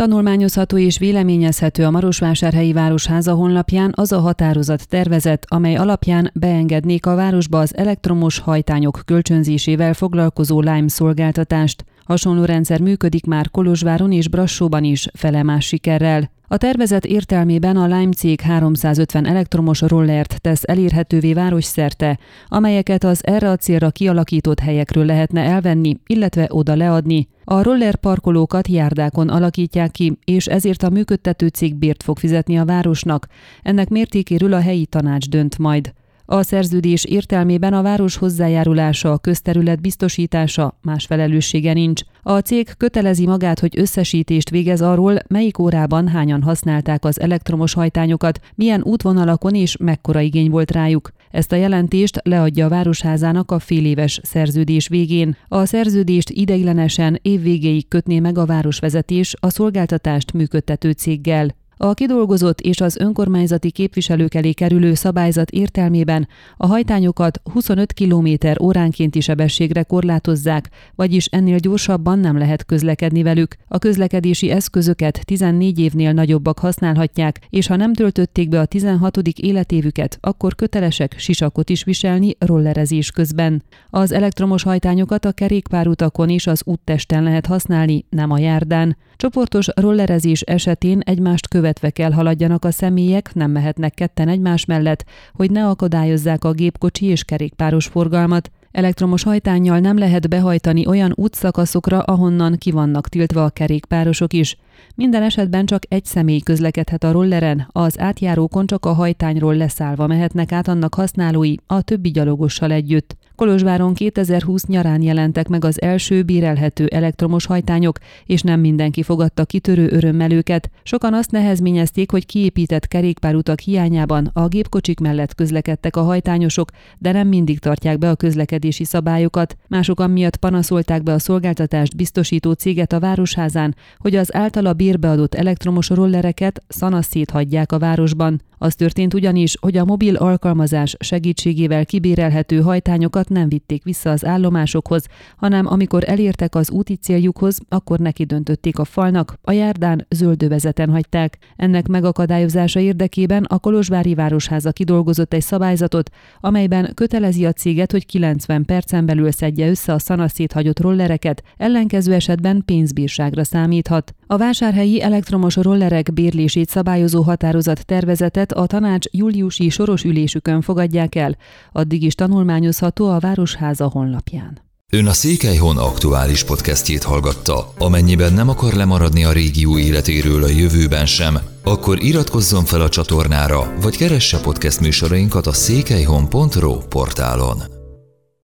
Tanulmányozható és véleményezhető a Marosvásárhelyi Városháza honlapján az a határozat tervezet, amely alapján beengednék a városba az elektromos hajtányok kölcsönzésével foglalkozó Lime szolgáltatást. Hasonló rendszer működik már Kolozsváron és Brassóban is, felemás sikerrel. A tervezet értelmében a Lime cég 350 elektromos rollert tesz elérhetővé városszerte, amelyeket az erre a célra kialakított helyekről lehetne elvenni, illetve oda leadni. A roller parkolókat járdákon alakítják ki, és ezért a működtető cég bért fog fizetni a városnak. Ennek mértékéről a helyi tanács dönt majd. A szerződés értelmében a város hozzájárulása, a közterület biztosítása, más felelőssége nincs. A cég kötelezi magát, hogy összesítést végez arról, melyik órában hányan használták az elektromos hajtányokat, milyen útvonalakon és mekkora igény volt rájuk. Ezt a jelentést leadja a Városházának a féléves szerződés végén. A szerződést ideiglenesen évvégéig kötné meg a városvezetés a szolgáltatást működtető céggel. A kidolgozott és az önkormányzati képviselők elé kerülő szabályzat értelmében a hajtányokat 25 km óránkénti sebességre korlátozzák, vagyis ennél gyorsabban nem lehet közlekedni velük. A közlekedési eszközöket 14 évnél nagyobbak használhatják, és ha nem töltötték be a 16. életévüket, akkor kötelesek sisakot is viselni rollerezés közben. Az elektromos hajtányokat a kerékpárutakon és az úttesten lehet használni, nem a járdán. Csoportos rollerezés esetén egymást követve kell haladjanak a személyek, nem mehetnek ketten egymás mellett, hogy ne akadályozzák a gépkocsi és kerékpáros forgalmat. Elektromos hajtánnyal nem lehet behajtani olyan útszakaszokra, ahonnan ki vannak tiltva a kerékpárosok is. Minden esetben csak egy személy közlekedhet a rolleren, az átjárókon csak a hajtányról leszállva mehetnek át annak használói, a többi gyalogossal együtt. Kolozsváron 2020 nyarán jelentek meg az első bérelhető elektromos hajtányok, és nem mindenki fogadta kitörő örömmel őket. Sokan azt nehezményezték, hogy kiépített kerékpárutak hiányában a gépkocsik mellett közlekedtek a hajtányosok, de nem mindig tartják be a közlekedési szabályokat. Mások miatt panaszolták be a szolgáltatást biztosító céget a városházán, hogy az általa bérbeadott elektromos rollereket szanaszét hagyják a városban. Az történt ugyanis, hogy a mobil alkalmazás segítségével kibérelhető hajtányokat nem vitték vissza az állomásokhoz, hanem amikor elértek az úti céljukhoz, akkor neki döntötték a falnak, a járdán zöldövezeten hagyták. Ennek megakadályozása érdekében a Kolozsvári Városháza kidolgozott egy szabályzatot, amelyben kötelezi a céget, hogy 90 percen belül szedje össze a szanaszét hagyott rollereket, ellenkező esetben pénzbírságra számíthat. A vásárhelyi elektromos rollerek bérlését szabályozó határozat tervezetet a tanács júliusi soros ülésükön fogadják el, addig is tanulmányozható a Városháza honlapján. Ön a Székelyhon aktuális podcastjét hallgatta. Amennyiben nem akar lemaradni a régió életéről a jövőben sem, akkor iratkozzon fel a csatornára, vagy keresse podcast műsorainkat a székelyhon.pro portálon.